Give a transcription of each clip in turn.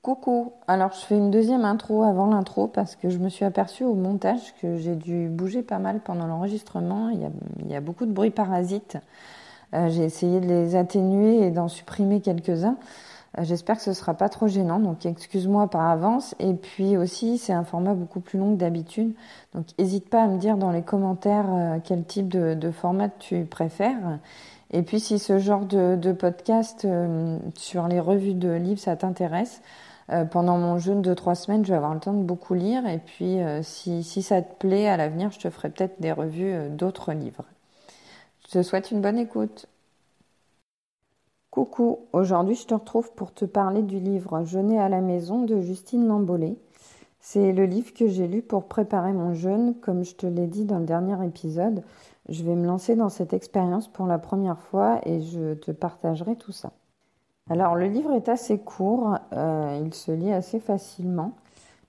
Coucou, alors je fais une deuxième intro avant l'intro parce que je me suis aperçue au montage que j'ai dû bouger pas mal pendant l'enregistrement. Il, y a, beaucoup de bruits parasites. Euh, j'ai essayé de les atténuer et d'en supprimer quelques-uns. Euh, j'espère que ce sera pas trop gênant, donc excuse-moi par avance. Et puis aussi, c'est un format beaucoup plus long que d'habitude, donc n'hésite pas à me dire dans les commentaires euh, quel type de, format tu préfères. Et puis si ce genre de, podcast sur les revues de livres, ça t'intéresse, pendant mon jeûne de trois semaines, je vais avoir le temps de beaucoup lire. Et puis si, si ça te plaît, à l'avenir, je te ferai peut-être des revues d'autres livres. Je te souhaite une bonne écoute. Coucou, aujourd'hui je te retrouve pour te parler du livre Jeûner à la maison de Justine Lambollet. C'est le livre que j'ai lu pour préparer mon jeûne. Comme je te l'ai dit dans le dernier épisode, je vais me lancer dans cette expérience pour la première fois et je te partagerai tout ça. Alors le livre est assez court, euh, il se lit assez facilement.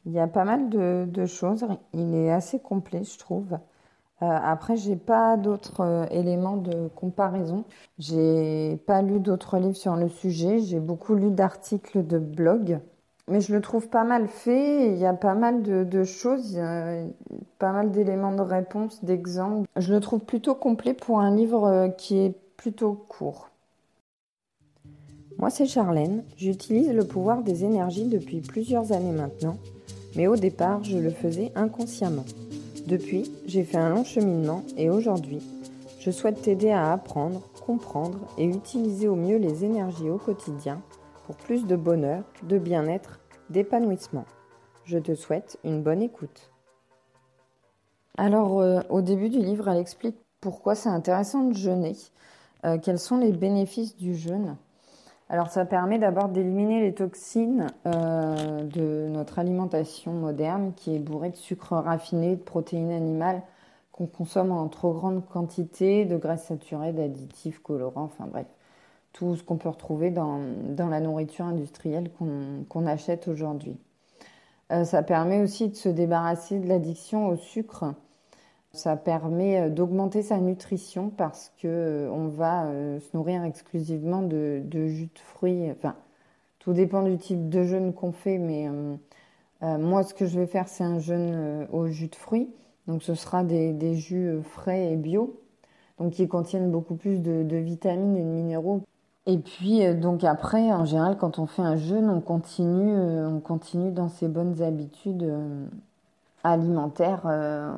Il y a pas mal de choses, il est assez complet je trouve. Euh, après, j'ai pas d'autres euh, éléments de comparaison. J'ai pas lu d'autres livres sur le sujet. J'ai beaucoup lu d'articles de blog, mais je le trouve pas mal fait. Il y a pas mal de, choses, pas mal d'éléments de réponse, d'exemples. Je le trouve plutôt complet pour un livre qui est plutôt court. Moi, c'est Charlène. J'utilise le pouvoir des énergies depuis plusieurs années maintenant, mais au départ, je le faisais inconsciemment. Depuis, j'ai fait un long cheminement et aujourd'hui, je souhaite t'aider à apprendre, comprendre et utiliser au mieux les énergies au quotidien pour plus de bonheur, de bien-être, d'épanouissement. Je te souhaite une bonne écoute. Alors, euh, au début du livre, elle explique pourquoi c'est intéressant de jeûner, euh, quels sont les bénéfices du jeûne. Alors ça permet d'abord d'éliminer les toxines euh, de notre alimentation moderne qui est bourrée de sucre raffiné, de protéines animales qu'on consomme en trop grande quantité, de graisses saturées, d'additifs, colorants, enfin bref, tout ce qu'on peut retrouver dans, la nourriture industrielle qu'on achète aujourd'hui. Euh, ça permet aussi de se débarrasser de l'addiction au sucre ça permet euh, d'augmenter sa nutrition parce que euh, on va euh, se nourrir exclusivement de, jus de fruits. Enfin, tout dépend du type de jeûne qu'on fait, mais moi, ce que je vais faire, c'est un jeûne au jus de fruits. Donc, ce sera des, jus frais et bio, donc qui contiennent beaucoup plus de, de, vitamines et de minéraux. Et puis, donc après, en général, quand on fait un jeûne, on continue, on continue dans ses bonnes habitudes alimentaire, euh,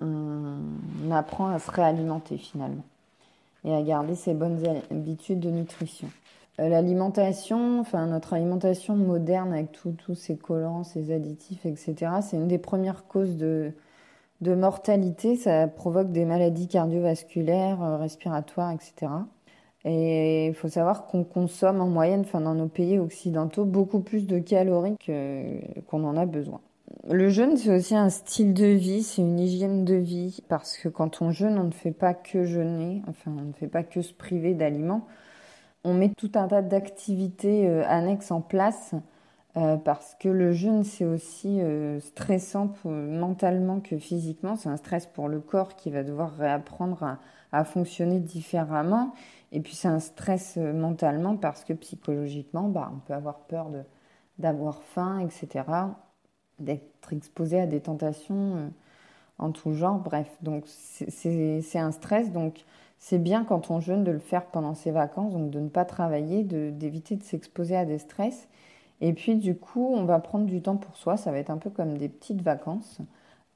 on, apprend à se réalimenter finalement et à garder ses bonnes habitudes de nutrition. Euh, l'alimentation, enfin notre alimentation moderne avec tous ces collants, ces additifs, etc., c'est une des premières causes de, de mortalité. Ça provoque des maladies cardiovasculaires, euh, respiratoires, etc. Et il faut savoir qu'on consomme en moyenne, enfin dans nos pays occidentaux, beaucoup plus de calories qu'on en a besoin. Le jeûne, c'est aussi un style de vie, c'est une hygiène de vie, parce que quand on jeûne, on ne fait pas que jeûner, enfin, on ne fait pas que se priver d'aliments. On met tout un tas d'activités euh, annexes en place, euh, parce que le jeûne, c'est aussi euh, stressant mentalement que physiquement. C'est un stress pour le corps qui va devoir réapprendre à, fonctionner différemment. Et puis, c'est un stress mentalement parce que psychologiquement, bah, on peut avoir peur d'avoir faim, etc d'être exposé à des tentations euh, en tout genre. Bref, donc c'est un stress. Donc c'est bien quand on jeûne de le faire pendant ses vacances, donc de ne pas travailler, d'éviter de, s'exposer à des stress. Et puis du coup, on va prendre du temps pour soi. Ça va être un peu comme des petites vacances.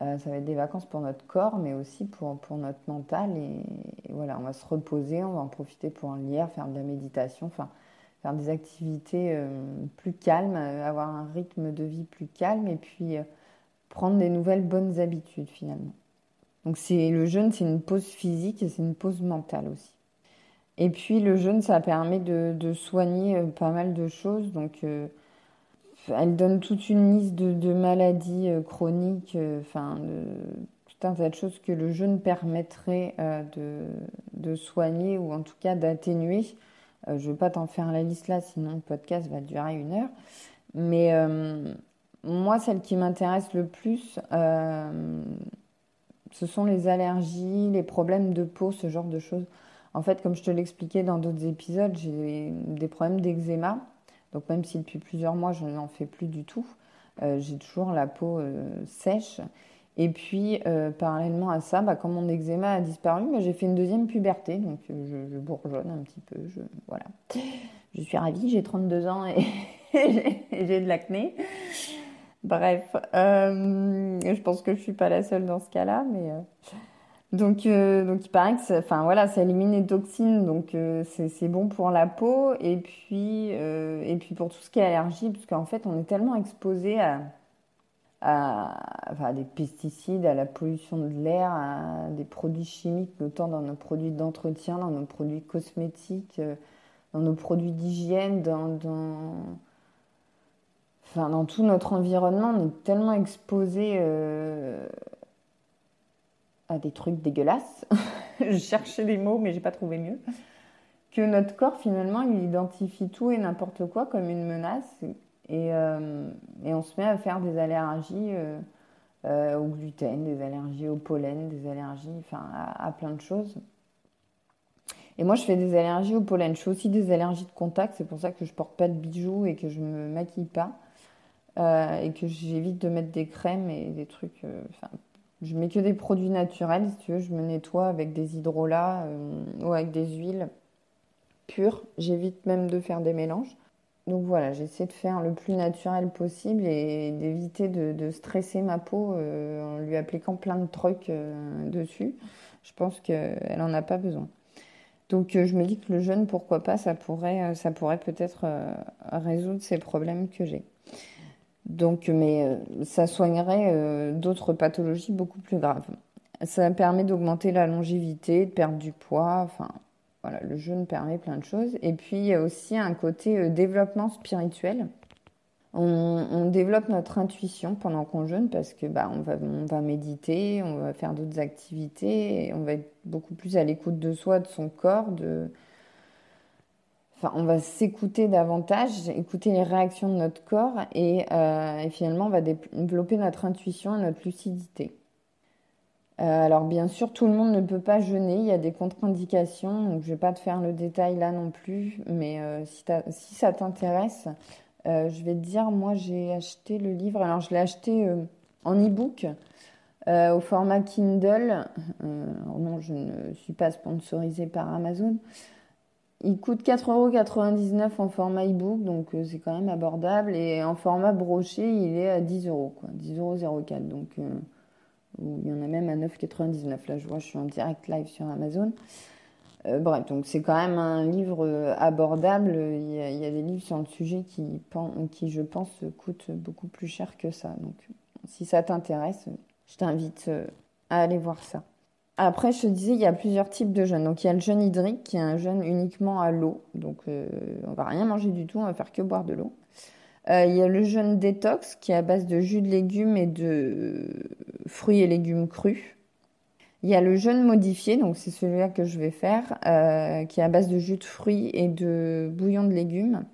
Euh, ça va être des vacances pour notre corps, mais aussi pour, pour notre mental. Et, et, voilà, on va se reposer, on va en profiter pour en lire, faire de la méditation. Enfin, faire des activités euh, plus calmes, euh, avoir un rythme de vie plus calme et puis euh, prendre des nouvelles bonnes habitudes finalement. Donc c'est le jeûne, c'est une pause physique et c'est une pause mentale aussi. Et puis le jeûne, ça permet de, soigner pas mal de choses. Donc elle donne toute une liste de, maladies chroniques, enfin tout un tas de choses que le jeûne permettrait de, de, soigner ou en tout cas d'atténuer. Euh, je ne veux pas t'en faire la liste là, sinon le podcast va durer une heure. Mais euh, moi, celle qui m'intéresse le plus, euh, ce sont les allergies, les problèmes de peau, ce genre de choses. En fait, comme je te l'expliquais dans d'autres épisodes, j'ai des problèmes d'eczéma. Donc même si depuis plusieurs mois je n'en fais plus du tout, j'ai toujours la peau sèche. Et puis, parallèlement à ça, bah, quand mon eczéma a disparu, bah, j'ai fait une deuxième puberté. Donc, je, je, bourgeonne un petit peu. Je, voilà. je suis ravie, j'ai 32 ans et j'ai de l'acné. Bref, euh, je pense que je suis pas la seule dans ce cas-là, euh, donc euh, donc il paraît que enfin voilà, ça élimine les toxines, donc c'est bon pour la peau et puis et puis pour tout ce qui est allergie, parce qu'en fait on est tellement exposé à à, des pesticides, à la pollution de l'air, à des produits chimiques, autant dans nos produits d'entretien, dans nos produits cosmétiques, dans nos produits d'hygiène, dans dans tout notre environnement, on est tellement exposé euh, à des trucs dégueulasses. je cherchais des mots, mais j'ai pas trouvé mieux. Que notre corps, finalement, il identifie tout et n'importe quoi comme une menace. Et, euh, on se met à faire des allergies euh, au gluten, des allergies au pollen, des allergies enfin, à, plein de choses. Et moi, je fais des allergies au pollen. Je fais aussi des allergies de contact. C'est pour ça que je porte pas de bijoux et que je me maquille pas. Euh, et que j'évite de mettre des crèmes et des trucs. Euh, je mets que des produits naturels, si tu veux. Je me nettoie avec des hydrolats euh, ou avec des huiles pures. J'évite même de faire des mélanges. Donc voilà, j'essaie de faire le plus naturel possible et d'éviter de, stresser ma peau en lui appliquant plein de trucs dessus. Je pense qu'elle n'en a pas besoin. Donc je me dis que le jeûne, pourquoi pas, ça pourrait, ça pourrait peut-être résoudre ces problèmes que j'ai. Donc, mais euh, ça soignerait euh, d'autres pathologies beaucoup plus graves. Ça permet d'augmenter la longévité, de perdre du poids. Enfin, voilà, le jeûne permet plein de choses. Et puis, il y a aussi un côté euh, développement spirituel. On, développe notre intuition pendant qu'on jeûne parce que bah, on, va, méditer, on va faire d'autres activités, et on va être beaucoup plus à l'écoute de soi, de son corps, on va s'écouter davantage, écouter les réactions de notre corps et, euh, finalement on va développer notre intuition et notre lucidité. Euh, alors bien sûr, tout le monde ne peut pas jeûner, il y a des contre-indications, donc je vais pas te faire le détail là non plus, mais euh, si, ça t'intéresse, je vais te dire, moi j'ai acheté le livre, alors je l'ai acheté en e-book au format Kindle. non, je ne suis pas sponsorisée par Amazon. Il coûte 4,99€ en format e-book, donc euh, c'est quand même abordable. Et en format broché, il est à 10 euros, quoi. 10,04€. Donc, euh, il y en a même à 9,99€. Là, je vois, je suis en direct live sur Amazon. Euh, bref, donc c'est quand même un livre abordable. Il y, a, des livres sur le sujet qui, qui, je pense, coûtent beaucoup plus cher que ça. Donc, si ça t'intéresse, je t'invite à aller voir ça. Après, je te disais, il y a plusieurs types de jeûne. Donc, il y a le jeûne hydrique, qui est un jeûne uniquement à l'eau. Donc, euh, on va rien manger du tout, on va faire que boire de l'eau. Euh, il y a le jeûne détox, qui est à base de jus de légumes et de fruits et légumes crus. Il y a le jeûne modifié, donc c'est celui-là que je vais faire, euh, qui est à base de jus de fruits et de bouillon de légumes.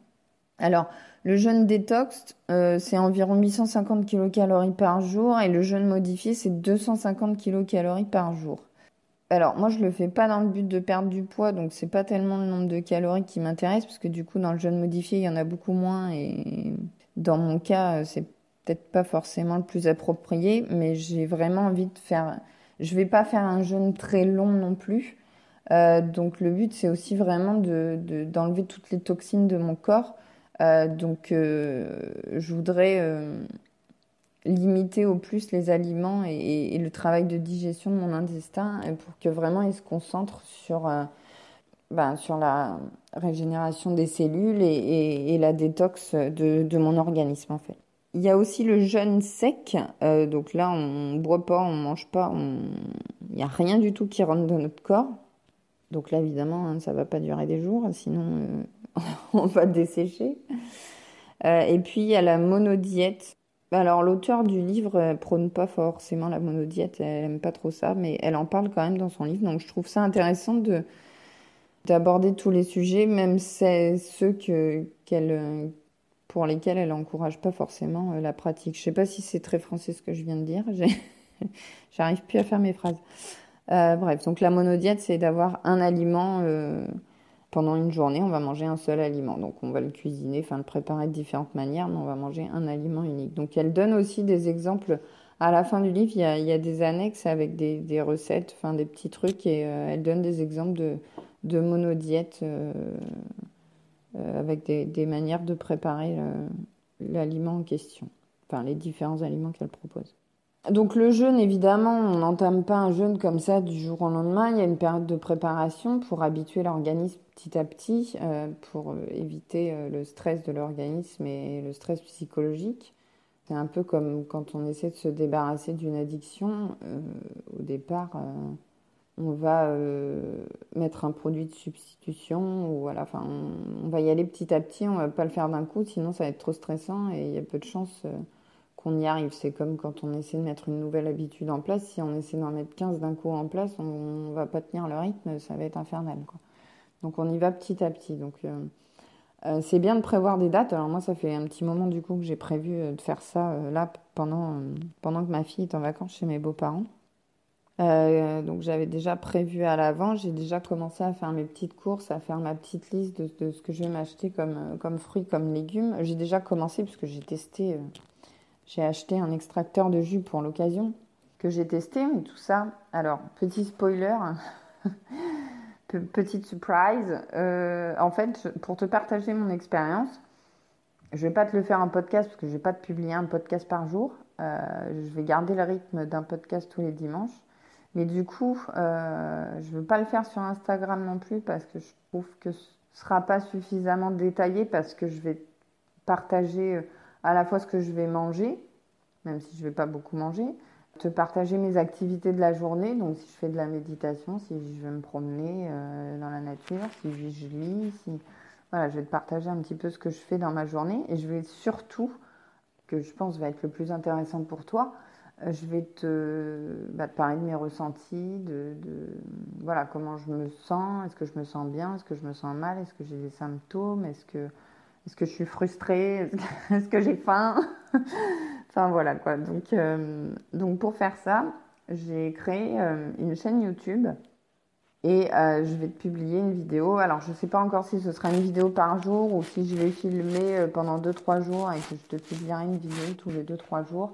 Alors, le jeûne détox, c'est environ 850 kcal par jour et le jeûne modifié, c'est 250 kcal par jour. Alors moi je le fais pas dans le but de perdre du poids, donc c'est pas tellement le nombre de calories qui m'intéresse, parce que du coup dans le jeûne modifié il y en a beaucoup moins et dans mon cas c'est peut-être pas forcément le plus approprié, mais j'ai vraiment envie de faire. Je vais pas faire un jeûne très long non plus, euh, donc le but c'est aussi vraiment de d'enlever toutes les toxines de mon corps. Euh, donc euh, je voudrais limiter au plus les aliments et, le travail de digestion de mon intestin pour que vraiment il se concentre sur, euh, ben, sur la régénération des cellules et, la détox de, mon organisme en fait. Il y a aussi le jeûne sec, euh, donc là on ne boit pas, on ne mange pas, il n'y a rien du tout qui rentre dans notre corps. Donc là évidemment hein, ça va pas durer des jours, sinon euh, on va dessécher. et puis il y a la monodiète alors, l'auteur du livre prône pas forcément la monodiète, elle aime pas trop ça, mais elle en parle quand même dans son livre. Donc, je trouve ça intéressant de d'aborder tous les sujets, même ceux qu'elle, pour lesquels elle encourage pas forcément euh, la pratique. Je sais pas si c'est très français ce que je viens de dire. J'arrive plus à faire mes phrases. Euh, bref, donc la monodiète, c'est d'avoir un aliment, euh, pendant une journée, on va manger un seul aliment. Donc on va le cuisiner, enfin le préparer de différentes manières, mais on va manger un aliment unique. Donc elle donne aussi des exemples. À la fin du livre, il y a, des annexes avec des, recettes, enfin des petits trucs, et euh, elle donne des exemples de, de monodiète euh, euh, avec des, manières de préparer l'aliment en question, enfin les différents aliments qu'elle propose. Donc le jeûne, évidemment, on n'entame pas un jeûne comme ça du jour au lendemain. Il y a une période de préparation pour habituer l'organisme petit à petit, euh, pour éviter euh, le stress de l'organisme et le stress psychologique. C'est un peu comme quand on essaie de se débarrasser d'une addiction. Euh, au départ, on va mettre un produit de substitution ou voilà, enfin, on, on, va y aller petit à petit. On va pas le faire d'un coup, sinon ça va être trop stressant et il y a peu de chances qu'on y arrive. C'est comme quand on essaie de mettre une nouvelle habitude en place. Si on essaie d'en mettre 15 d'un coup en place, on ne va pas tenir le rythme, ça va être infernal. Donc on y va petit à petit. Donc euh, euh, c'est bien de prévoir des dates. Alors moi, ça fait un petit moment du coup que j'ai prévu euh, de faire ça là pendant, pendant que ma fille est en vacances chez mes beaux-parents. donc j'avais déjà prévu à l'avant, j'ai déjà commencé à faire mes petites courses, à faire ma petite liste de, de ce que je vais m'acheter comme, comme fruits, comme légumes. J'ai déjà commencé puisque j'ai testé j'ai acheté un extracteur de jus pour l'occasion que j'ai testé, mais tout ça. Alors, petit spoiler, petite surprise. Euh, en fait, pour te partager mon expérience, je vais pas te le faire en podcast parce que je vais pas te publier un podcast par jour. Euh, je vais garder le rythme d'un podcast tous les dimanches. Mais du coup, euh, je veux pas le faire sur Instagram non plus parce que je trouve que ce sera pas suffisamment détaillé parce que je vais partager à la fois ce que je vais manger, même si je ne vais pas beaucoup manger, te partager mes activités de la journée, donc si je fais de la méditation, si je vais me promener euh, dans la nature, si je, lis, si... Voilà, je vais te partager un petit peu ce que je fais dans ma journée et je vais surtout, que je pense va être le plus intéressant pour toi, euh, je vais te, bah, te, parler de mes ressentis, de, voilà comment je me sens, est-ce que je me sens bien, est-ce que je me sens mal, est-ce que j'ai des symptômes, est-ce que est-ce que je suis frustrée? Est-ce que, j'ai faim? Enfin voilà quoi. Donc, euh, donc pour faire ça, j'ai créé euh, une chaîne YouTube et euh, je vais te publier une vidéo. Alors je ne sais pas encore si ce sera une vidéo par jour ou si je vais filmer pendant 2-3 jours et que je te publierai une vidéo tous les 2-3 jours.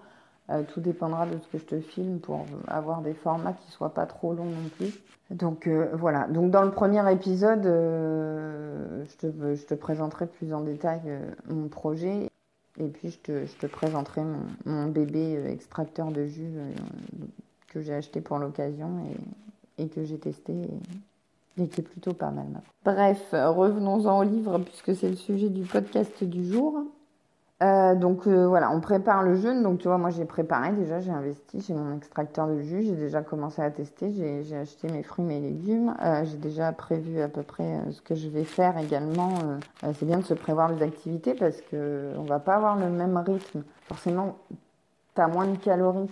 Tout dépendra de ce que je te filme pour avoir des formats qui soient pas trop longs non plus. Donc euh, voilà, donc dans le premier épisode, euh, je, te, présenterai plus en détail euh, mon projet et puis je te, présenterai mon, bébé extracteur de jus que j'ai acheté pour l'occasion et, et, que j'ai testé et, et, qui est plutôt pas mal. Bref, revenons-en au livre puisque c'est le sujet du podcast du jour. Euh, donc euh, voilà, on prépare le jeûne. Donc tu vois, moi j'ai préparé déjà, j'ai investi, j'ai mon extracteur de jus, j'ai déjà commencé à tester, j'ai acheté mes fruits, mes légumes, euh, j'ai déjà prévu à peu près ce que je vais faire également. c'est bien de se prévoir des activités parce que on va pas avoir le même rythme. Forcément, tu as moins de calories,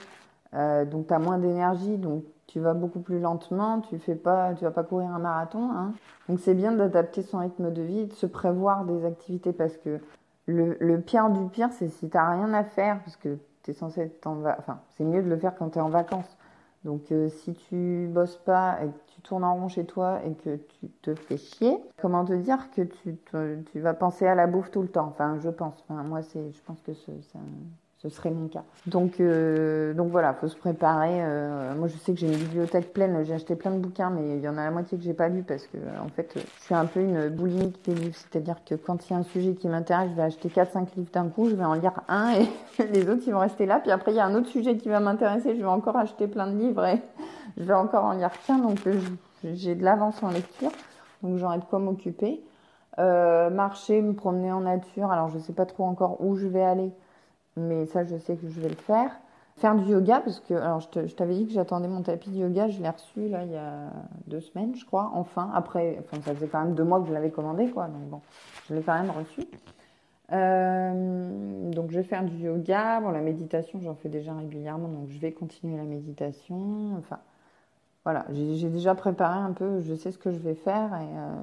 donc tu as moins d'énergie, donc tu vas beaucoup plus lentement, tu fais pas, tu vas pas courir un marathon. Hein. Donc c'est bien d'adapter son rythme de vie, de se prévoir des activités parce que le, pire du pire, c'est si tu n'as rien à faire, parce que tu es censé être en vacances. Enfin, c'est mieux de le faire quand tu es en vacances. Donc, euh, si tu bosses pas et que tu tournes en rond chez toi et que tu te fais chier, comment te dire que tu, tu vas penser à la bouffe tout le temps? Enfin, je pense. Enfin, moi, c'est, je pense que ça, ce serait mon cas. Donc, euh, donc voilà, faut se préparer. Euh, moi, je sais que j'ai une bibliothèque pleine. J'ai acheté plein de bouquins, mais il y en a la moitié que j'ai pas lu parce que, en fait, je suis un peu une boulimique des livres. C'est-à-dire que quand il y a un sujet qui m'intéresse, je vais acheter 4-5 livres d'un coup. Je vais en lire un et les autres, ils vont rester là. Puis après, il y a un autre sujet qui va m'intéresser. Je vais encore acheter plein de livres et je vais encore en lire qu'un. Donc, euh, j'ai de l'avance en lecture. Donc, j'aurai de quoi m'occuper. marcher, me promener en nature. Alors, je sais pas trop encore où je vais aller mais ça, je sais que je vais le faire. Faire du yoga, parce que alors je t'avais dit que j'attendais mon tapis de yoga, je l'ai reçu là il y a deux semaines, je crois, enfin. Après, enfin, ça faisait quand même deux mois que je l'avais commandé, quoi, donc bon, je l'ai quand même reçu. Euh, donc je vais faire du yoga. Bon, la méditation, j'en fais déjà régulièrement, donc je vais continuer la méditation. Enfin, voilà, j'ai déjà préparé un peu, je sais ce que je vais faire euh,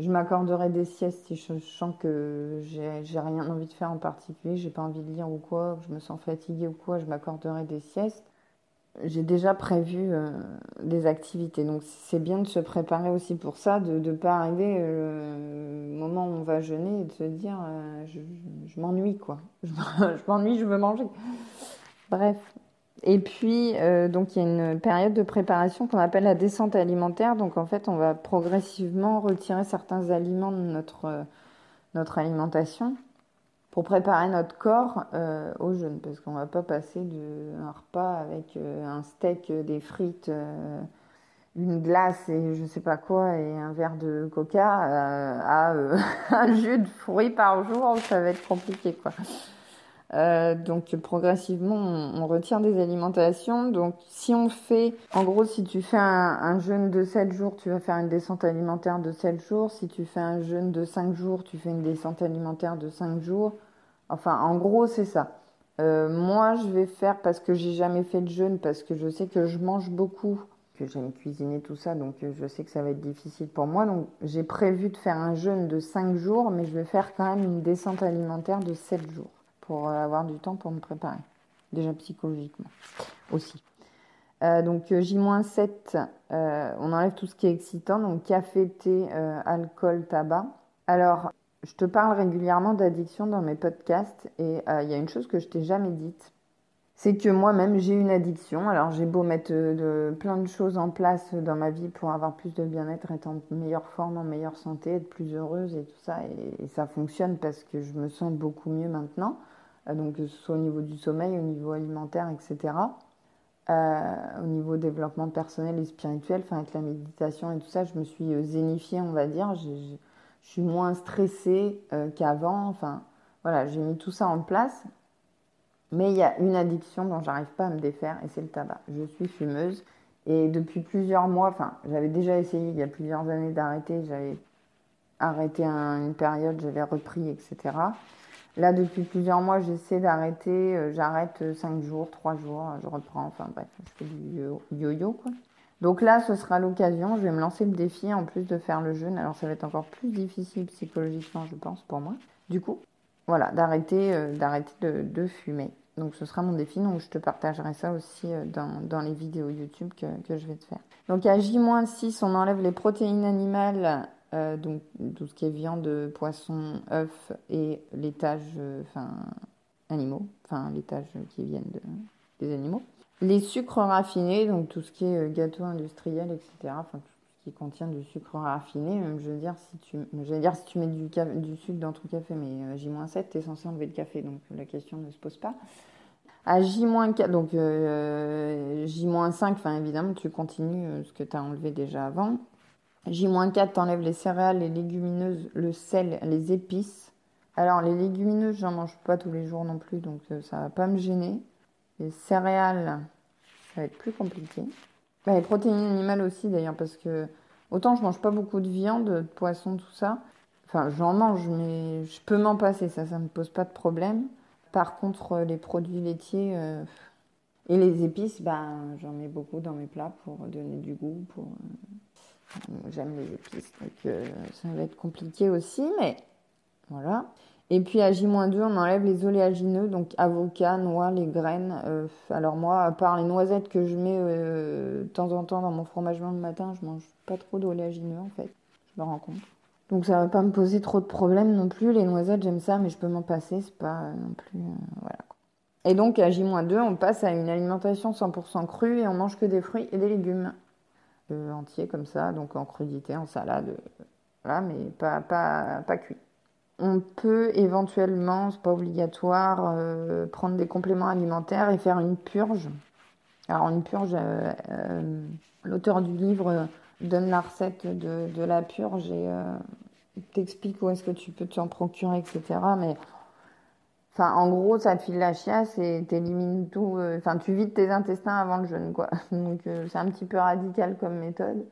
je m'accorderai des siestes si je sens que j'ai rien envie de faire en particulier, j'ai pas envie de lire ou quoi, je me sens fatiguée ou quoi, je m'accorderai des siestes. j'ai déjà prévu euh, des activités. Donc c'est bien de se préparer aussi pour ça, de ne pas arriver euh, au moment où on va jeûner et de se dire euh, je, m'ennuie quoi. Je, m'ennuie, je veux manger. Bref. Et puis donc il y a une période de préparation qu'on appelle la descente alimentaire. Donc en fait on va progressivement retirer certains aliments de notre, notre alimentation pour préparer notre corps euh, au jeûne, parce qu'on va pas passer de un repas avec euh, un steak, euh, des frites, une glace et je sais pas quoi et un verre de coca à un jus de fruits par jour, ça va être compliqué quoi. Donc progressivement, on, retire des alimentations. Donc si on fait, en gros, si tu fais un, un, jeûne de 7 jours, tu vas faire une descente alimentaire de 7 jours. Si tu fais un jeûne de 5 jours, tu fais une descente alimentaire de 5 jours. Enfin, en gros, c'est ça. Euh, moi, je vais faire parce que j'ai jamais fait de jeûne, parce que je sais que je mange beaucoup, que j'aime cuisiner tout ça, donc euh, je sais que ça va être difficile pour moi. Donc, j'ai prévu de faire un jeûne de 5 jours, mais je vais faire quand même une descente alimentaire de 7 jours pour euh, avoir du temps pour me préparer. Déjà psychologiquement aussi. donc J-7, on enlève tout ce qui est excitant, donc café, thé, alcool, tabac. Alors, je te parle régulièrement d'addiction dans mes podcasts et euh, il y a une chose que je t'ai jamais dite. C'est que moi-même j'ai une addiction. Alors j'ai beau mettre euh, plein de choses en place dans ma vie pour avoir plus de bien-être, être en meilleure forme, en meilleure santé, être plus heureuse et tout ça. Et, ça fonctionne parce que je me sens beaucoup mieux maintenant. Euh, donc que ce soit au niveau du sommeil, au niveau alimentaire, etc. au niveau développement personnel et spirituel, enfin avec la méditation et tout ça, je me suis zénifiée, on va dire. Je suis moins stressée euh, qu'avant. Enfin, voilà, j'ai mis tout ça en place. Mais il y a une addiction dont j'arrive pas à me défaire et c'est le tabac. Je suis fumeuse et depuis plusieurs mois, enfin, j'avais déjà essayé il y a plusieurs années d'arrêter. J'avais arrêté une période, j'avais repris, etc. Là, depuis plusieurs mois, j'essaie d'arrêter. Euh, j'arrête 5 jours, 3 jours, je reprends. Enfin bref, je fais du yo-yo, quoi. Donc là, ce sera l'occasion. Je vais me lancer le défi en plus de faire le jeûne. Alors ça va être encore plus difficile psychologiquement, je pense, pour moi. Du coup, voilà, d'arrêter euh, d'arrêter de, fumer. Donc ce sera mon défi. Donc je te partagerai ça aussi euh, dans, les vidéos YouTube que, je vais te faire. Donc à J-6, on enlève les protéines animales, euh, donc tout ce qui est viande, poisson, œufs et laitage, enfin animaux, enfin laitage qui viennent des animaux. Les sucres raffinés, donc tout ce qui est euh, gâteau industriel, etc. Enfin, tout ce qui contient du sucre raffiné. Je veux dire, si tu, je dire, si tu mets du, sucre dans ton café, mais euh, J-7, tu es censé enlever le café, donc la question ne se pose pas. À J-4, donc euh, J-5, enfin évidemment, tu continues ce que tu as enlevé déjà avant. J-4, tu enlèves les céréales, les légumineuses, le sel, les épices. Alors, les légumineuses, j'en mange pas tous les jours non plus, donc ça va pas me gêner. Les céréales, ça va être plus compliqué. Bah, les protéines animales aussi d'ailleurs, parce que autant je mange pas beaucoup de viande, de poisson, tout ça. Enfin, j'en mange, mais je peux m'en passer, ça, ça me pose pas de problème. Par contre, les produits laitiers euh, et les épices, ben, j'en mets beaucoup dans mes plats pour donner du goût. Pour, euh, J'aime les épices, donc euh, ça va être compliqué aussi, mais voilà. Et puis à J-2, on enlève les oléagineux, donc avocat, noix, les graines. Euh, alors moi, à part les noisettes que je mets euh, de temps en temps dans mon fromage le matin, je mange pas trop d'oléagineux en fait. Je me rends compte. Donc ça va pas me poser trop de problèmes non plus. Les noisettes, j'aime ça, mais je peux m'en passer. C'est pas euh, non plus... voilà. Et donc à J-2, on passe à une alimentation 100% crue et on mange que des fruits et des légumes entiers comme ça, donc en crudité, en salade. voilà, mais pas, pas, pas cuit. On peut éventuellement, c'est pas obligatoire, euh, prendre des compléments alimentaires et faire une purge. Alors une purge, euh, euh, l'auteur du livre donne la recette de, la purge et t'explique où est-ce que tu peux t'en procurer, etc. Mais enfin, en gros, ça te file la chiasse et t'élimines tout. Enfin, tu vides tes intestins avant le jeûne, quoi. Donc c'est un petit peu radical comme méthode.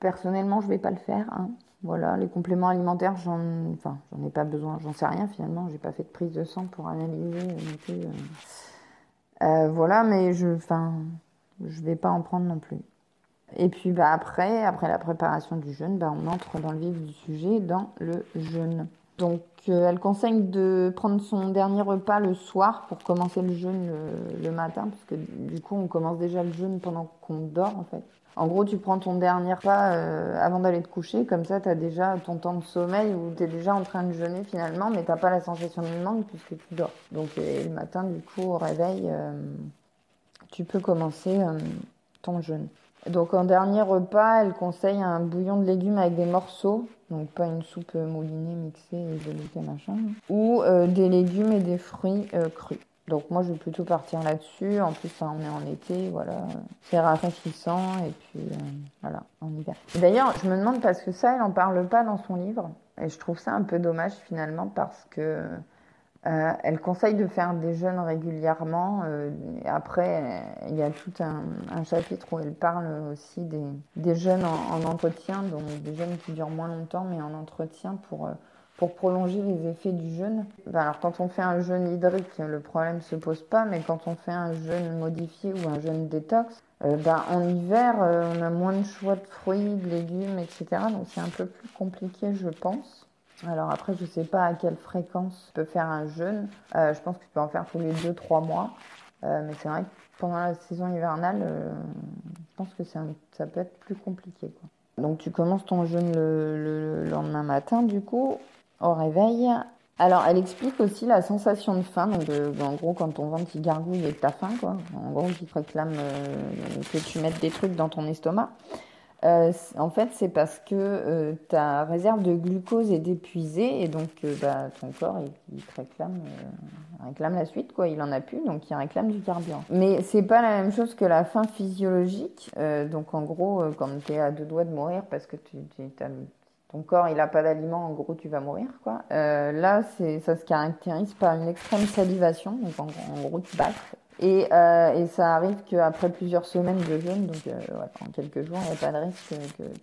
personnellement, je vais pas le faire. Hein. Voilà, les compléments alimentaires, j'en, enfin, j'en ai pas besoin, j'en sais rien finalement. J'ai pas fait de prise de sang pour analyser. Euh, euh, voilà, mais je, enfin, je vais pas en prendre non plus. Et puis bah après, après la préparation du jeûne, bah, on entre dans le vif du sujet, dans le jeûne. Donc, elle conseille de prendre son dernier repas le soir pour commencer le jeûne le, matin, parce que du coup, on commence déjà le jeûne pendant qu'on dort, en fait. En gros, tu prends ton dernier repas avant d'aller te coucher, comme ça, tu as déjà ton temps de sommeil où tu es déjà en train de jeûner finalement, mais t'as pas la sensation de manque puisque tu dors. Donc, le matin, du coup, au réveil, tu peux commencer ton jeûne. Donc en dernier repas, elle conseille un bouillon de légumes avec des morceaux, donc pas une soupe moulinée mixée et de machin, ou euh, des légumes et des fruits euh, crus. Donc moi je vais plutôt partir là-dessus. En plus on est en été, voilà, c'est rafraîchissant et puis euh, voilà en hiver. D'ailleurs je me demande parce que ça elle en parle pas dans son livre et je trouve ça un peu dommage finalement parce que euh, elle conseille de faire des jeûnes régulièrement. Euh, après, il y a tout un, chapitre où elle parle aussi des, des jeûnes en, entretien, donc des jeûnes qui durent moins longtemps, mais en entretien pour, euh, prolonger les effets du jeûne. alors, quand on fait un jeûne hydrique, le problème ne se pose pas, mais quand on fait un jeûne modifié ou un jeûne détox, ben, en hiver, on a moins de choix de fruits, de légumes, etc. Donc, c'est un peu plus compliqué, je pense. Alors après, je ne sais pas à quelle fréquence tu peux faire un jeûne. Euh, je pense que tu peux en faire tous les 2-3 mois. Euh, mais c'est vrai que pendant la saison hivernale, euh, je pense que ça peut être plus compliqué. Donc tu commences ton jeûne le, lendemain matin, du coup, au réveil. Alors elle explique aussi la sensation de faim. Donc en gros, quand ton ventre il gargouille et que tu as faim, quoi. En gros, il te réclame que tu mettes des trucs dans ton estomac. Euh, en fait, c'est parce que euh, ta réserve de glucose est épuisée et donc euh, bah, ton corps il, réclame, réclame la suite quoi. Il en a plus donc il réclame du carburant. Mais c'est pas la même chose que la faim physiologique. donc en gros, quand tu es à deux doigts de mourir parce que tu, ton corps il a pas d'aliments, en gros tu vas mourir quoi. là, ça se caractérise par une extrême salivation. Donc en, gros tu baffes et, euh, et, ça arrive qu'après plusieurs semaines de jeûne, donc euh, en quelques jours, il n'y a pas de risque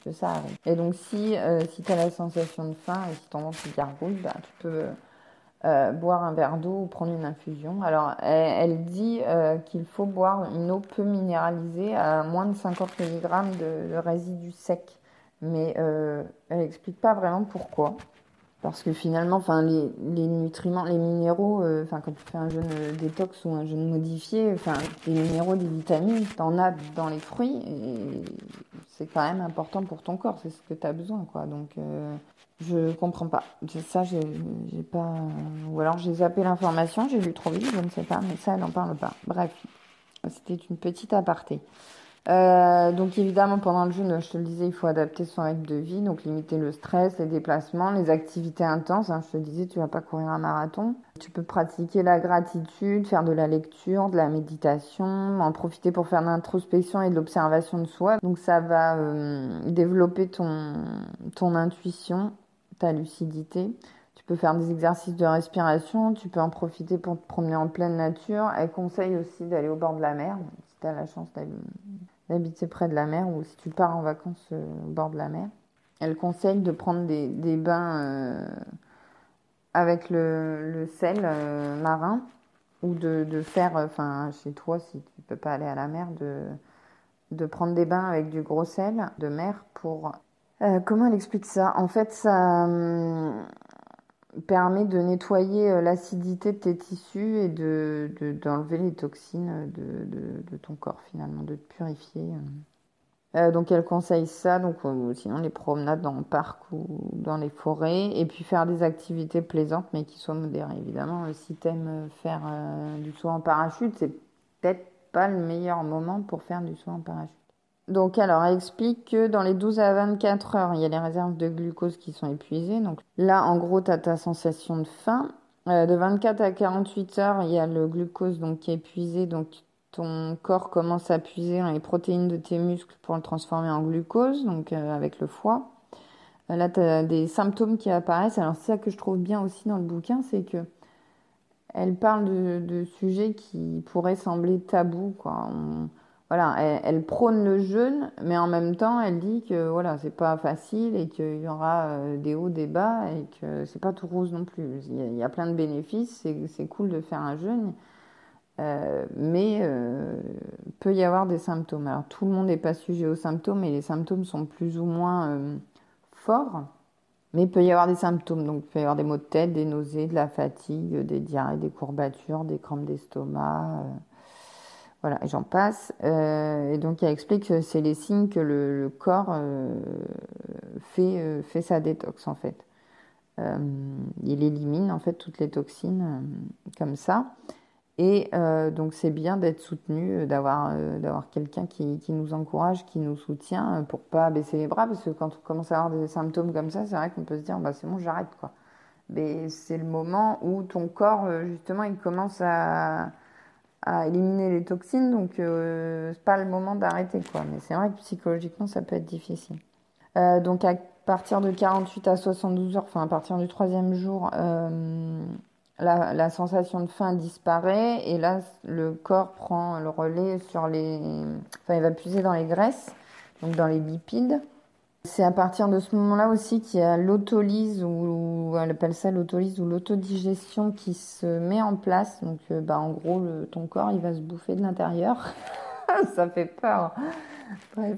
que, ça arrive. Et donc si, euh, si tu as la sensation de faim et si ton ventre gargouille, bah, tu peux boire un verre d'eau ou prendre une infusion. Alors elle, dit qu'il faut boire une eau peu minéralisée à moins de 50 mg de résidus secs. Mais elle n'explique pas vraiment pourquoi. Parce que finalement, enfin, les, les nutriments, les minéraux, euh, enfin, quand tu fais un jeûne détox ou un jeûne modifié, enfin, les minéraux, des vitamines, t'en as dans les fruits et c'est quand même important pour ton corps, c'est ce que tu as besoin, quoi. Donc, euh, je comprends pas. Ça, j'ai pas. Ou alors j'ai zappé l'information, j'ai lu trop vite, je ne sais pas, mais ça, elle n'en parle pas. Bref, c'était une petite aparté. Euh, donc évidemment, pendant le jeûne, je te le disais, il faut adapter son rythme de vie, donc limiter le stress, les déplacements, les activités intenses. Hein, je te disais, tu vas pas courir un marathon. Tu peux pratiquer la gratitude, faire de la lecture, de la méditation, en profiter pour faire de l'introspection et de l'observation de soi. Donc ça va euh, développer ton, ton intuition, ta lucidité. Tu peux faire des exercices de respiration, tu peux en profiter pour te promener en pleine nature. Elle conseille aussi d'aller au bord de la mer, si tu as la chance d'aller d'habiter près de la mer ou si tu pars en vacances euh, au bord de la mer. Elle conseille de prendre des, des bains euh, avec le, le sel euh, marin ou de, de faire, enfin chez toi si tu peux pas aller à la mer, de, de prendre des bains avec du gros sel de mer pour... comment elle explique ça? En fait, ça, hum, permet de nettoyer euh, l'acidité de tes tissus et de, d'enlever les toxines de, de, ton corps finalement, de te purifier. Euh. Euh, donc elle conseille ça, donc sinon les promenades dans le parc ou dans les forêts, et puis faire des activités plaisantes mais qui soient modérées. Évidemment, si tu aimes faire du saut en parachute, c'est peut-être pas le meilleur moment pour faire du saut en parachute. Donc alors, elle explique que dans les 12 à 24 heures, il y a les réserves de glucose qui sont épuisées. Donc là, en gros, tu as ta sensation de faim. Euh, de 24 à 48 heures, il y a le glucose donc, qui est épuisé. Donc ton corps commence à puiser les protéines de tes muscles pour le transformer en glucose, donc euh, avec le foie. Euh, là, tu as des symptômes qui apparaissent. Alors c'est ça que je trouve bien aussi dans le bouquin, c'est que elle parle de, de, sujets qui pourraient sembler tabous. Quoi voilà, elle, prône le jeûne, mais en même temps, elle dit que voilà, c'est pas facile et qu'il y aura euh, des hauts, des bas et que c'est pas tout rose non plus. Il y a, plein de bénéfices, c'est cool de faire un jeûne, euh, mais euh, peut y avoir des symptômes. Alors tout le monde n'est pas sujet aux symptômes et les symptômes sont plus ou moins forts, Mais il peut y avoir des symptômes, donc il peut y avoir des maux de tête, des nausées, de la fatigue, des diarrhées, des courbatures, des crampes d'estomac, euh, voilà, j'en passe. Euh, et donc elle explique que c'est les signes que le, corps euh, fait, fait sa détox en fait. il élimine en fait toutes les toxines comme ça. Et euh, donc c'est bien d'être soutenu, euh, d'avoir euh, quelqu'un qui, qui, nous encourage, qui nous soutient pour pas baisser les bras parce que quand on commence à avoir des symptômes comme ça, c'est vrai qu'on peut se dire bah c'est bon j'arrête quoi. Mais c'est le moment où ton corps justement il commence à, à éliminer les toxines donc c'est pas le moment d'arrêter quoi. Mais c'est vrai que psychologiquement ça peut être difficile. donc à partir de 48 à 72 heures, enfin à partir du troisième jour la, sensation de faim disparaît et là le corps prend le relais sur les enfin il va puiser dans les graisses donc dans les lipides c'est à partir de ce moment-là aussi qu'il y a l'autolyse ou elle appelle ça l'autolyse ou l'autodigestion qui se met en place donc euh, bah en gros ton corps il va se bouffer de l'intérieur ça fait peur bref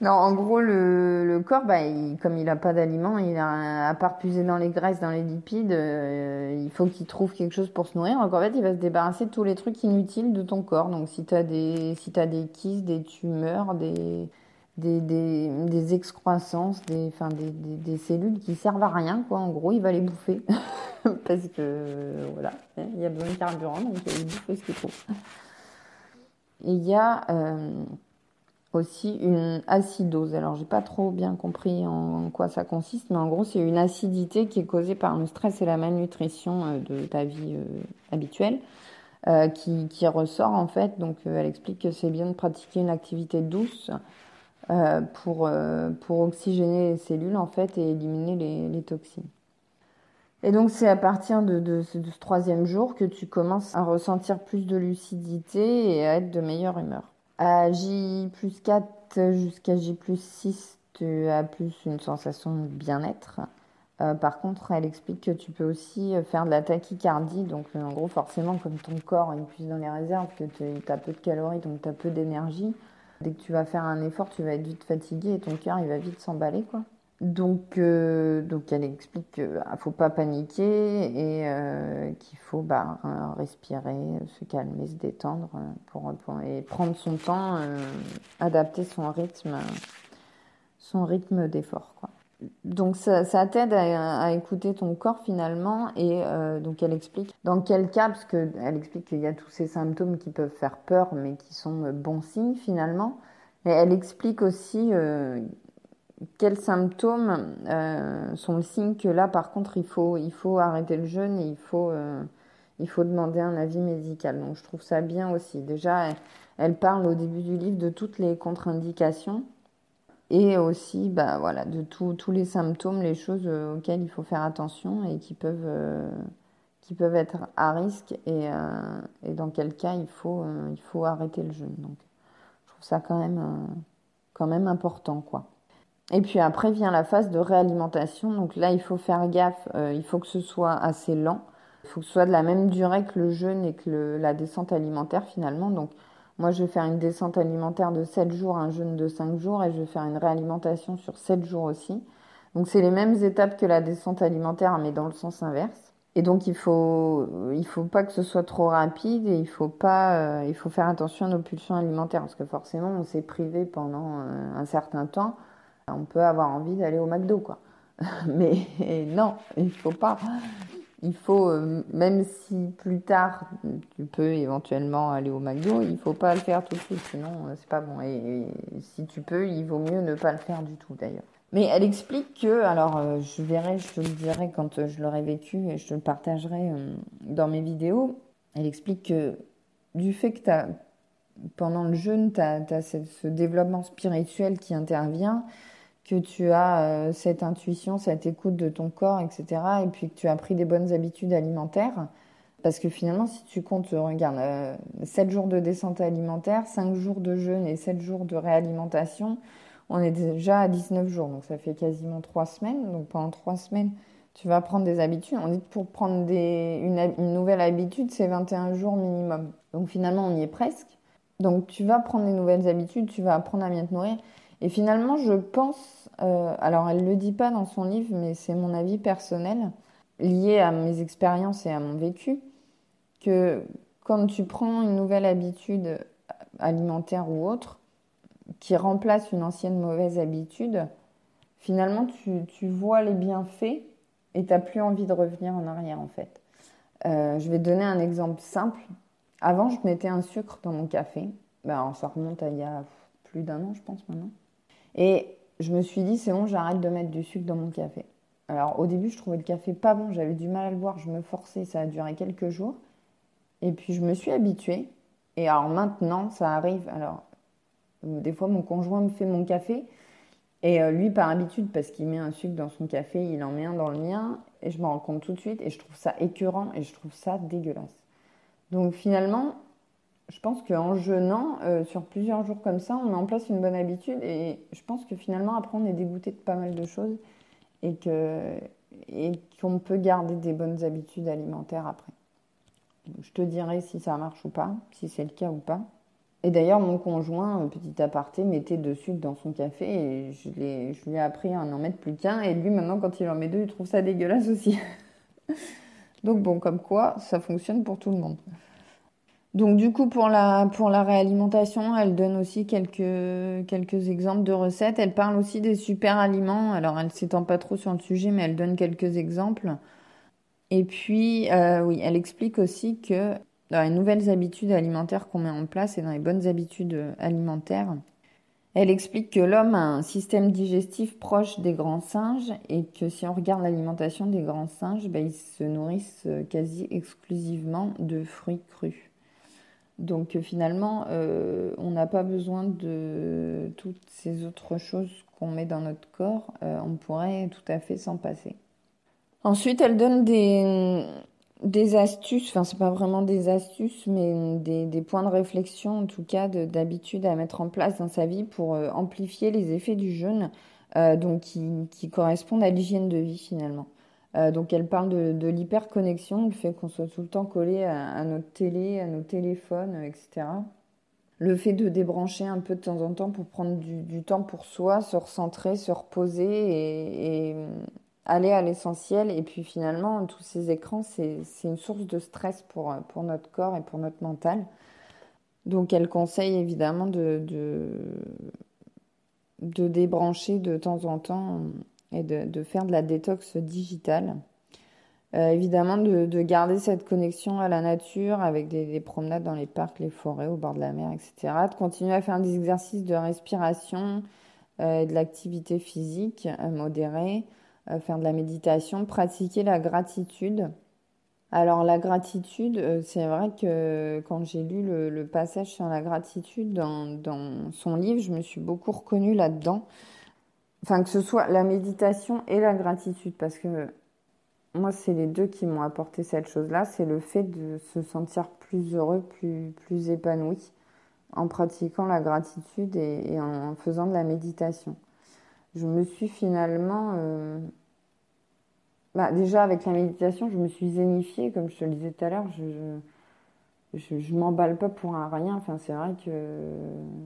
non, en gros, le, corps, bah, comme il n'a pas d'aliments, il a, à part puiser dans les graisses, dans les lipides, euh, il faut qu'il trouve quelque chose pour se nourrir. Donc en fait, il va se débarrasser de tous les trucs inutiles de ton corps. Donc si tu as des, si as des kystes, des tumeurs, des, des, des, excroissances, des, enfin, des, des, cellules qui servent à rien, quoi. En gros, il va les bouffer. Parce que, voilà, il y a besoin de carburant, donc il va bouffer ce qu'il trouve. Il y a... Euh, aussi une acidose. Alors, j'ai pas trop bien compris en, quoi ça consiste, mais en gros, c'est une acidité qui est causée par le stress et la malnutrition euh, de ta vie euh, habituelle, qui, qui, ressort en fait. Donc, elle explique que c'est bien de pratiquer une activité douce pour, pour oxygéner les cellules en fait et éliminer les, toxines. Et donc, c'est à partir de, de, ce troisième jour que tu commences à ressentir plus de lucidité et à être de meilleure humeur. À J plus 4 jusqu'à J plus 6, tu as plus une sensation de bien-être. Euh, par contre, elle explique que tu peux aussi faire de la tachycardie. Donc, en gros, forcément, comme ton corps est plus dans les réserves, que tu as peu de calories, donc tu as peu d'énergie, dès que tu vas faire un effort, tu vas être vite fatigué et ton cœur, va vite s'emballer, quoi. Donc, euh, donc elle explique qu'il ne faut pas paniquer et euh, qu'il faut bah, respirer, se calmer, se détendre pour, et prendre son temps, euh, adapter son rythme, son rythme d'effort. Donc ça, t'aide à, écouter ton corps finalement et donc elle explique dans quel cas, parce qu'elle explique qu'il y a tous ces symptômes qui peuvent faire peur mais qui sont bons signes finalement. Et elle explique aussi quels symptômes euh, sont le signe que là, par contre, il faut, il faut arrêter le jeûne et il faut, euh, il faut demander un avis médical. Donc, je trouve ça bien aussi. Déjà, elle, parle au début du livre de toutes les contre-indications et aussi, bah, voilà, de tous les symptômes, les choses euh, auxquelles il faut faire attention et qui peuvent, qui peuvent être à risque et, et, dans quel cas il faut, il faut arrêter le jeûne. Donc, je trouve ça quand même, quand même important, quoi. Et puis après vient la phase de réalimentation. Donc là, il faut faire gaffe, euh, il faut que ce soit assez lent. Il faut que ce soit de la même durée que le jeûne et que la descente alimentaire finalement. Donc moi, je vais faire une descente alimentaire de 7 jours, un jeûne de 5 jours et je vais faire une réalimentation sur 7 jours aussi. Donc c'est les mêmes étapes que la descente alimentaire mais dans le sens inverse. Et donc il faut il faut pas que ce soit trop rapide et il faut pas euh, il faut faire attention à nos pulsions alimentaires parce que forcément on s'est privé pendant euh, un certain temps on peut avoir envie d'aller au McDo, quoi. Mais non, il faut pas. Il faut, euh, même si plus tard tu peux éventuellement aller au McDo, il faut pas le faire tout de suite, sinon euh, c'est pas bon. Et, si tu peux, il vaut mieux ne pas le faire du tout d'ailleurs. Mais elle explique que, alors euh, je verrai, je te le dirai quand je l'aurai vécu et je te le partagerai dans mes vidéos. Elle explique que du fait que pendant le jeûne, tu as, as, ce développement spirituel qui intervient, que tu as euh, cette intuition, cette écoute de ton corps, etc. Et puis que tu as pris des bonnes habitudes alimentaires. Parce que finalement, si tu comptes, regarde, 7 euh, jours de descente alimentaire, 5 jours de jeûne et 7 jours de réalimentation, on est déjà à 19 jours. Donc ça fait quasiment 3 semaines. Donc pendant 3 semaines, tu vas prendre des habitudes. On dit que pour prendre des, une, une nouvelle habitude, c'est 21 jours minimum. Donc finalement, on y est presque. Donc tu vas prendre des nouvelles habitudes, tu vas apprendre à bien te nourrir. Et finalement, je pense, euh, alors elle ne le dit pas dans son livre, mais c'est mon avis personnel, lié à mes expériences et à mon vécu, que quand tu prends une nouvelle habitude alimentaire ou autre, qui remplace une ancienne mauvaise habitude, finalement tu, vois les bienfaits et tu n'as plus envie de revenir en arrière en fait. Euh, je vais donner un exemple simple. Avant, je mettais un sucre dans mon café. Ben, ça remonte à il y a plus d'un an, je pense maintenant. Et je me suis dit, c'est bon, j'arrête de mettre du sucre dans mon café. Alors au début, je trouvais le café pas bon, j'avais du mal à le boire, je me forçais, ça a duré quelques jours. Et puis je me suis habituée. Et alors maintenant, ça arrive. Alors, des fois, mon conjoint me fait mon café. Et euh, lui, par habitude, parce qu'il met un sucre dans son café, il en met un dans le mien. Et je me rends compte tout de suite. Et je trouve ça écœurant et je trouve ça dégueulasse. Donc finalement, je pense qu'en jeûnant, euh, sur plusieurs jours comme ça, on met en place une bonne habitude. Et je pense que finalement, après, on est dégoûté de pas mal de choses. Et qu'on peut garder des bonnes habitudes alimentaires après. Je te dirai si ça marche ou pas, si c'est le cas ou pas. Et d'ailleurs, mon conjoint, euh, petit aparté, mettait de sucre dans son café et je, lui ai appris à n'en mettre plus qu'un. Et lui, maintenant, quand il en met deux, il trouve ça dégueulasse aussi. Donc bon, comme quoi, ça fonctionne pour tout le monde. Donc du coup, pour la, pour la réalimentation, elle donne aussi quelques, quelques exemples de recettes. Elle parle aussi des super aliments. Alors, elle s'étend pas trop sur le sujet, mais elle donne quelques exemples. Et puis, euh, oui, elle explique aussi que dans les nouvelles habitudes alimentaires qu'on met en place et dans les bonnes habitudes alimentaires, elle explique que l'homme a un système digestif proche des grands singes et que si on regarde l'alimentation des grands singes, ben, ils se nourrissent quasi exclusivement de fruits crus. Donc finalement, euh, on n'a pas besoin de toutes ces autres choses qu'on met dans notre corps. Euh, on pourrait tout à fait s'en passer. Ensuite, elle donne des, astuces, enfin c'est pas vraiment des astuces, mais des, points de réflexion en tout cas d'habitude à mettre en place dans sa vie pour euh, amplifier les effets du jeûne, euh, qui, qui, correspondent à l'hygiène de vie finalement. Euh, donc elle parle de, l'hyperconnexion, le fait qu'on soit tout le temps collé à, notre télé, à nos téléphones, etc. Le fait de débrancher un peu de temps en temps pour prendre du, du temps pour soi, se recentrer, se reposer et, et aller à l'essentiel. Et puis finalement, tous ces écrans, c'est une source de stress pour, pour notre corps et pour notre mental. Donc elle conseille évidemment de, de, de débrancher de temps en temps et de, de faire de la détox digitale. Euh, évidemment, de, de, garder cette connexion à la nature avec des, des, promenades dans les parcs, les forêts, au bord de la mer, etc. De continuer à faire des exercices de respiration euh, et de l'activité physique euh, modérée faire de la méditation, pratiquer la gratitude. Alors la gratitude, euh, c'est vrai que quand j'ai lu le, passage sur la gratitude dans, dans, son livre, je me suis beaucoup reconnue là-dedans. Enfin, que ce soit la méditation et la gratitude, parce que moi, c'est les deux qui m'ont apporté cette chose-là, c'est le fait de se sentir plus heureux, plus, plus épanoui en pratiquant la gratitude et, en faisant de la méditation je me suis finalement... Euh... Bah, déjà, avec la méditation, je me suis zénifiée, comme je te le disais tout à l'heure. Je, je, m'emballe pas pour un rien. Enfin, c'est vrai que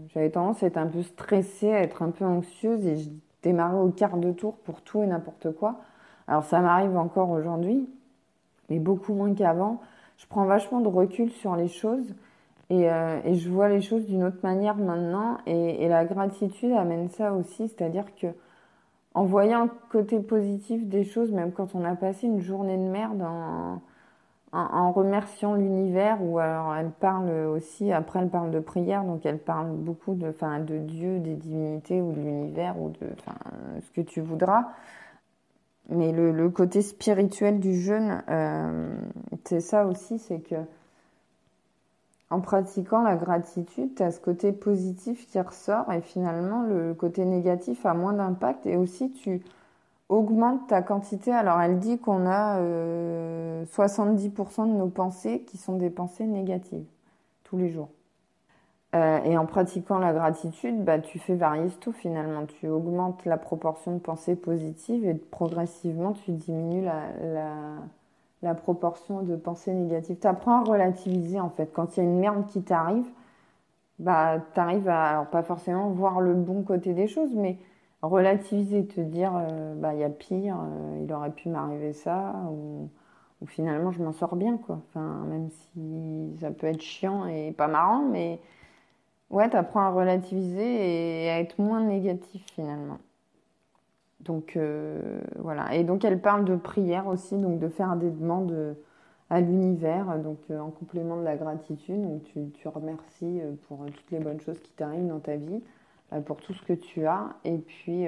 j'avais tendance à être un peu stressée, à être un peu anxieuse démarrais au quart de tour pour tout et n'importe quoi. Alors, ça m'arrive encore aujourd'hui, mais beaucoup moins qu'avant. Je prends vachement de recul sur les choses. Et, euh, je vois les choses d'une autre manière maintenant. Et, et, la gratitude amène ça aussi, c'est-à-dire que en voyant le côté positif des choses, même quand on a passé une journée de merde, en, en, remerciant l'univers, ou alors elle parle aussi, après elle parle de prière, donc elle parle beaucoup de, enfin, de Dieu, des divinités ou de l'univers ou de, ce que tu voudras. Mais le, le côté spirituel du jeûne, euh, c'est ça aussi, c'est que en pratiquant la gratitude, tu as ce côté positif qui ressort et finalement le côté négatif a moins d'impact et aussi tu augmentes ta quantité. Alors elle dit qu'on a euh, 70% de nos pensées qui sont des pensées négatives tous les jours. Euh, et en pratiquant la gratitude, bah, tu fais varier tout finalement. Tu augmentes la proportion de pensées positives et progressivement tu diminues la, la la proportion de pensées négatives. Tu apprends à relativiser en fait. Quand il y a une merde qui t'arrive, bah, tu arrives à, alors pas forcément voir le bon côté des choses, mais relativiser, te dire, bah il y a pire, il aurait pu m'arriver ça, ou, finalement je m'en sors bien, quoi. Enfin, même si ça peut être chiant et pas marrant, mais ouais, apprends à relativiser et à être moins négatif finalement. Donc voilà. Et donc elle parle de prière aussi, donc de faire des demandes à l'univers, donc euh, en complément de la gratitude. Donc tu, tu remercies euh, pour toutes les bonnes choses qui t'arrivent dans ta vie, euh, pour tout ce que tu as. Et puis,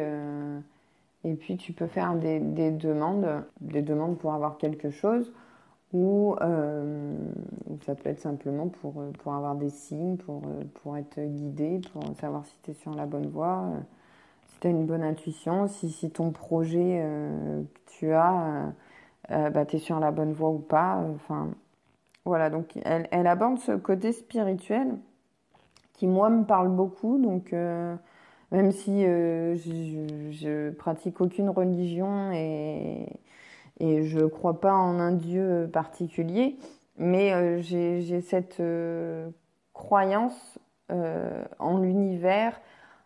et puis tu peux faire des, des, demandes, des demandes pour avoir quelque chose. Ou ça peut être simplement pour, pour avoir des signes, pour, pour être guidé, pour savoir si tu es sur la bonne voie, si tu as une bonne intuition, si, si ton projet que tu as euh, bah, tu es sur la bonne voie ou pas. Enfin, voilà, donc elle, aborde ce côté spirituel qui, moi, me parle beaucoup. Donc, euh, même si euh, je, pratique aucune religion et, et je crois pas en un Dieu particulier, mais j'ai cette croyance en l'univers,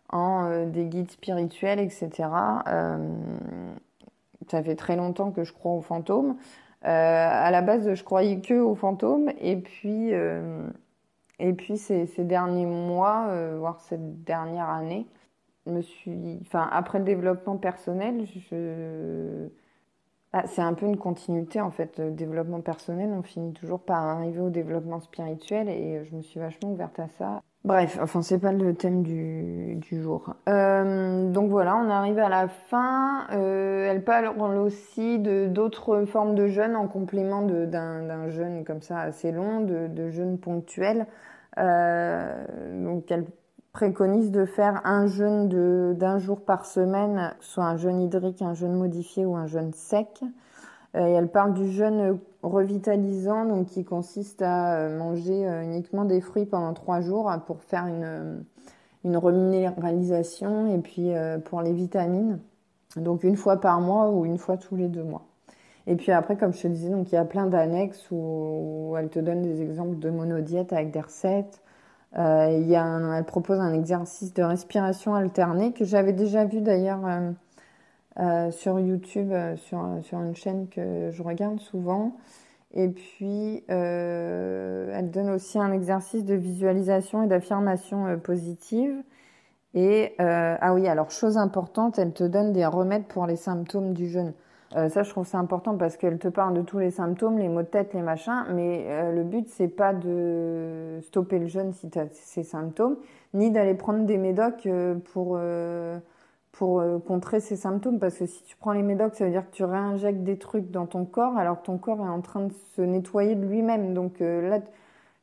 en des guides spirituels, etc ça fait très longtemps que je crois aux fantômes. Euh, à la base, je croyais que aux fantômes, et puis, euh, et puis ces, derniers mois, euh, voire cette dernière année, me suis, enfin, après le développement personnel. Ah, c'est un peu une continuité en fait. Le développement personnel, on finit toujours par arriver au développement spirituel, et je me suis vachement ouverte à ça. Bref, enfin c'est pas le thème du, du jour. Euh, donc voilà, on arrive à la fin. Euh, elle parle aussi d'autres formes de jeûne en complément d'un jeûne comme ça assez long, de, de jeûne ponctuel. Euh, donc elle préconise de faire un jeûne d'un jour par semaine, soit un jeûne hydrique, un jeûne modifié ou un jeûne sec. Et elle parle du jeûne revitalisant, donc qui consiste à euh, manger euh, uniquement des fruits pendant trois jours pour faire une, une reminéralisation et puis pour les vitamines. Donc une fois par mois ou une fois tous les deux mois. Et puis après, comme je te disais, donc il y a plein d'annexes où, elle te donne des exemples de monodiète avec des recettes. il y a elle propose un exercice de respiration alternée que j'avais déjà vu d'ailleurs euh, sur YouTube, euh, sur, sur une chaîne que je regarde souvent. Et puis, euh, elle donne aussi un exercice de visualisation et d'affirmation positive. Et, ah oui, alors, chose importante, elle te donne des remèdes pour les symptômes du jeûne. ça, je trouve ça important parce qu'elle te parle de tous les symptômes, les maux de tête, les machins, mais le but, c'est pas de stopper le jeûne si tu as ces symptômes, ni d'aller prendre des médocs pour pour euh, contrer ces symptômes. Parce que si tu prends les médocs, ça veut dire que tu réinjectes des trucs dans ton corps alors que ton corps est en train de se nettoyer de lui-même. Donc euh, là,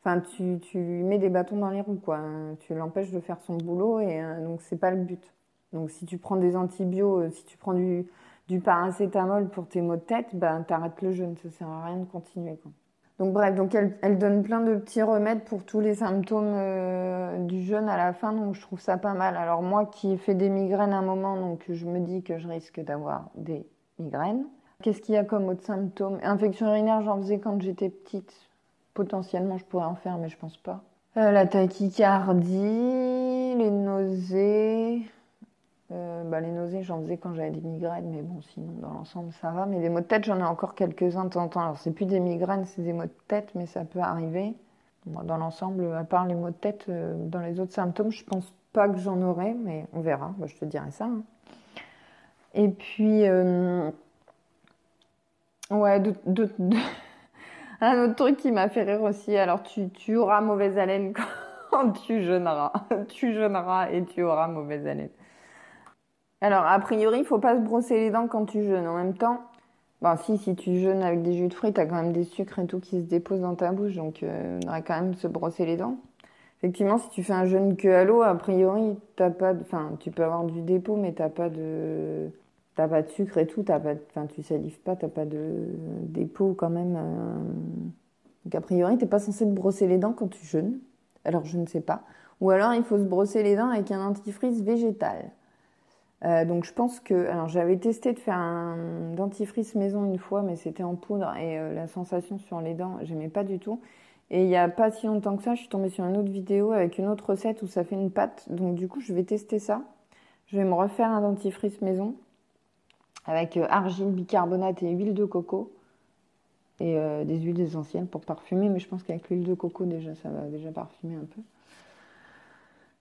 enfin, tu, tu lui mets des bâtons dans les roues, quoi. Tu l'empêches de faire son boulot et euh, donc c'est pas le but. Donc si tu prends des antibiotiques, si tu prends du, du paracétamol pour tes maux de tête, ben t'arrêtes le jeûne. Ça sert à rien de continuer. Donc bref, donc elle, elle, donne plein de petits remèdes pour tous les symptômes euh, du jeûne à la fin, donc je trouve ça pas mal. Alors moi qui ai fait des migraines à un moment, donc je me dis que je risque d'avoir des migraines. Qu'est-ce qu'il y a comme autres symptômes Infection urinaire, j'en faisais quand j'étais petite. Potentiellement, je pourrais en faire, mais je pense pas. Euh, la tachycardie, les nausées, euh, bah, les nausées, j'en faisais quand j'avais des migraines, mais bon, sinon, dans l'ensemble, ça va. Mais des maux de tête, j'en ai encore quelques-uns de temps en temps. Alors, c'est plus des migraines, c'est des maux de tête, mais ça peut arriver. dans l'ensemble, à part les maux de tête, euh, dans les autres symptômes, je pense pas que j'en aurai, mais on verra. je te dirai ça. Hein. Et puis, euh, ouais, un autre truc qui m'a fait rire aussi. Alors, tu, tu auras mauvaise haleine quand tu jeûneras. tu jeûneras et tu auras mauvaise haleine. Alors, a priori, il faut pas se brosser les dents quand tu jeûnes. En même temps, bon, si, si tu jeûnes avec des jus de fruits, tu as quand même des sucres et tout qui se déposent dans ta bouche, donc euh, on aurait quand même se brosser les dents. Effectivement, si tu fais un jeûne que à l'eau, a priori, t'as pas de... enfin, tu peux avoir du dépôt, mais t'as pas de, t'as pas de sucre et tout, t'as pas, enfin, tu salives pas, t'as pas de dépôt quand même. Euh. Donc a priori, t'es pas censé te brosser les dents quand tu jeûnes. Alors je ne sais pas. Ou alors il faut se brosser les dents avec un dentifrice végétal. Euh, donc je pense que, alors j'avais testé de faire un dentifrice maison une fois, mais c'était en poudre et euh, la sensation sur les dents, j'aimais pas du tout. Et il y a pas si longtemps que ça, je suis tombée sur une autre vidéo avec une autre recette où ça fait une pâte. Donc du coup, je vais tester ça. Je vais me refaire un dentifrice maison avec euh, argile, bicarbonate et huile de coco et des huiles essentielles pour parfumer. Mais je pense qu'avec l'huile de coco déjà, ça va déjà parfumer un peu.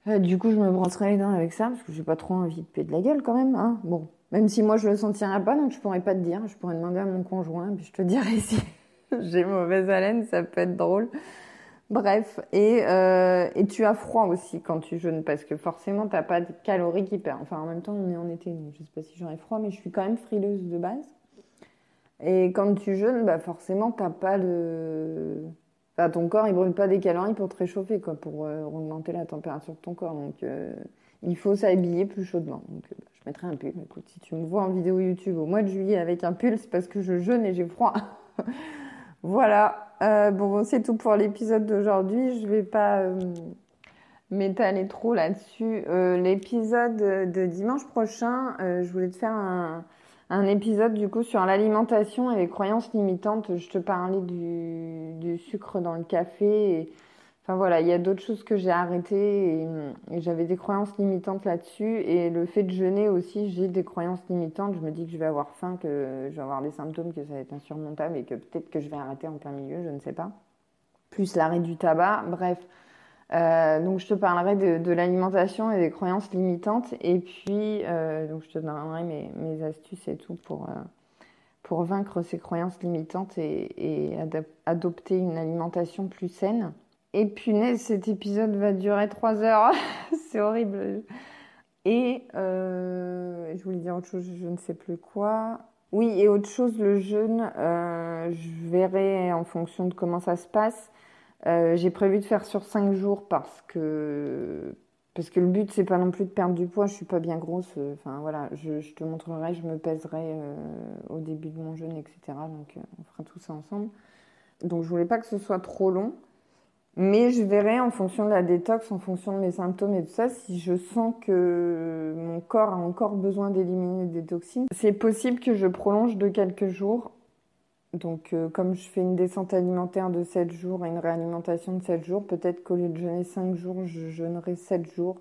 Du coup, je me brosserai les dents avec ça parce que j'ai pas trop envie de puer de la gueule quand même. Hein. Bon, même si moi je le sentirais pas, donc je pourrais pas te dire. Je pourrais demander à mon conjoint, puis je te dirai si j'ai mauvaise haleine, ça peut être drôle. Bref, et, euh, et tu as froid aussi quand tu jeûnes parce que forcément t'as pas de calories qui perdent. Enfin, en même temps, on est en été, donc je sais pas si j'aurai froid, mais je suis quand même frileuse de base. Et quand tu jeûnes, bah forcément t'as pas de, ton corps il brûle pas des calories pour te réchauffer quoi, pour euh, augmenter la température de ton corps. Donc euh, il faut s'habiller plus chaudement. Bah, je mettrai un pull. Écoute, si tu me vois en vidéo YouTube au mois de juillet avec un pull, c'est parce que je jeûne et j'ai froid. voilà. Euh, bon, c'est tout pour l'épisode d'aujourd'hui. Je vais pas euh, m'étaler trop là-dessus. Euh, l'épisode de dimanche prochain, je voulais te faire un, un, épisode du coup sur l'alimentation et les croyances limitantes. Je te parlais du, sucre dans le café Enfin voilà, il y a d'autres choses que j'ai arrêtées et, j'avais des croyances limitantes là-dessus. Et le fait de jeûner aussi, j'ai des croyances limitantes. Je me dis que je vais avoir faim, que je vais avoir des symptômes, que ça va être insurmontable et que peut-être que je vais arrêter en plein milieu, je ne sais pas. Plus l'arrêt du tabac, bref. Euh, donc je te parlerai de, l'alimentation et des croyances limitantes. Et puis, euh, donc je te donnerai mes, astuces et tout pour, euh, pour vaincre ces croyances limitantes et, adopter une alimentation plus saine. Et punaise, cet épisode va durer trois heures. c'est horrible. Et je voulais dire autre chose, je ne sais plus quoi. Oui, et autre chose, le jeûne, je verrai en fonction de comment ça se passe. Euh, j'ai prévu de faire sur cinq jours parce que parce que le but c'est pas non plus de perdre du poids. Je suis pas bien grosse. Enfin voilà, je, te montrerai, je me pèserai au début de mon jeûne, etc. Donc on fera tout ça ensemble. Donc je voulais pas que ce soit trop long. Mais je verrai en fonction de la détox, en fonction de mes symptômes et tout ça, si je sens que mon corps a encore besoin d'éliminer des toxines. C'est possible que je prolonge de quelques jours. Donc, euh, comme je fais une descente alimentaire de 7 jours et une réalimentation de 7 jours, peut-être qu'au lieu de jeûner 5 jours, je jeûnerai 7 jours.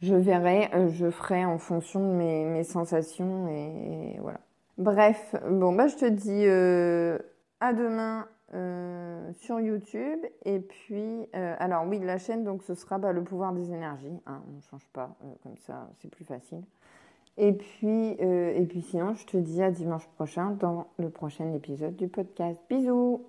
Je verrai, euh, je ferai en fonction de mes, sensations et, voilà. Bref, bon, bah, je te dis euh, à demain sur YouTube. Et puis, alors oui, la chaîne, donc ce sera bah, le pouvoir des énergies. Hein, on ne change pas, comme ça, c'est plus facile. Et puis, et puis sinon, je te dis à dimanche prochain dans le prochain épisode du podcast. Bisous